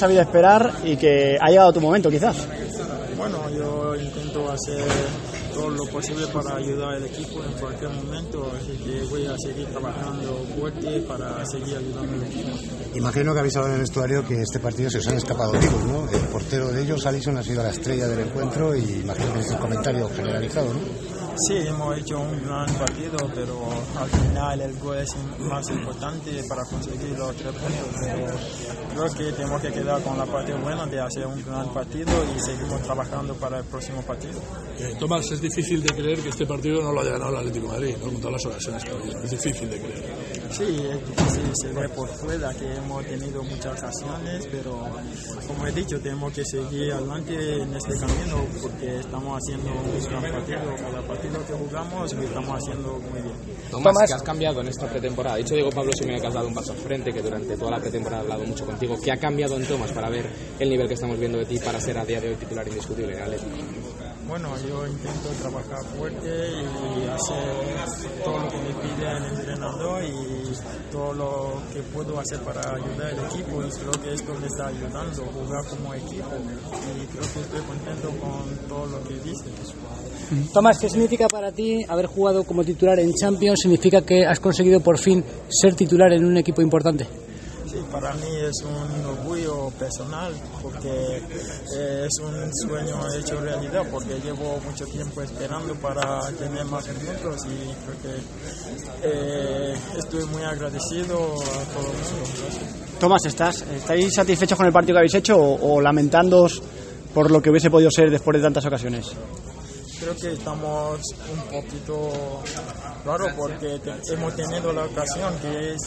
sabido esperar y que ha llegado tu momento quizás. Bueno, yo intento hacer todo lo posible para ayudar al equipo en cualquier momento, así que voy a seguir trabajando fuerte para seguir ayudando al equipo. Imagino que habéis hablado en el estuario que este partido se os han escapado vivos, ¿no? El portero de ellos, Alison, ha sido la estrella del encuentro y imagino que es el comentario generalizado, ¿no? Sí, hemos hecho un gran partido, pero al final el gol es más importante para conseguir los tres puntos. Pero creo que tenemos que quedar con la parte buena de hacer un gran partido y seguimos trabajando para el próximo partido. Eh, Tomás, es difícil de creer que este partido no lo haya ganado el Atlético Madrid, ¿no? con todas las ocasiones que ha habido. Es difícil de creer. Sí, es difícil, se ve por fuera que hemos tenido muchas ocasiones, pero como he dicho, tenemos que seguir adelante en este camino porque estamos haciendo un gran partido. Cada partido que jugamos lo estamos haciendo muy bien. Tomás, ¿qué has cambiado en esta pretemporada? Ha dicho Diego Pablo Simeone que has dado un paso al frente, que durante toda la pretemporada ha hablado mucho contigo. ¿Qué ha cambiado en Tomás para ver el nivel que estamos viendo de ti para ser a día de hoy titular indiscutible en Atlético? Bueno, yo intento trabajar fuerte y hacer todo lo que me pide el entrenador y todo lo que puedo hacer para ayudar al equipo y creo que esto me está ayudando, jugar como equipo y creo que estoy contento con todo lo que dice. Tomás, ¿qué significa para ti haber jugado como titular en Champions? ¿Significa que has conseguido por fin ser titular en un equipo importante? Sí, para mí es un orgullo personal porque eh, es un sueño hecho realidad porque llevo mucho tiempo esperando para tener más minutos y creo que eh, estoy muy agradecido a todo el mundo. Gracias. Tomás, ¿estás, ¿estáis satisfechos con el partido que habéis hecho o, o lamentándoos por lo que hubiese podido ser después de tantas ocasiones? creo que estamos un poquito raro porque te- hemos tenido la ocasión que es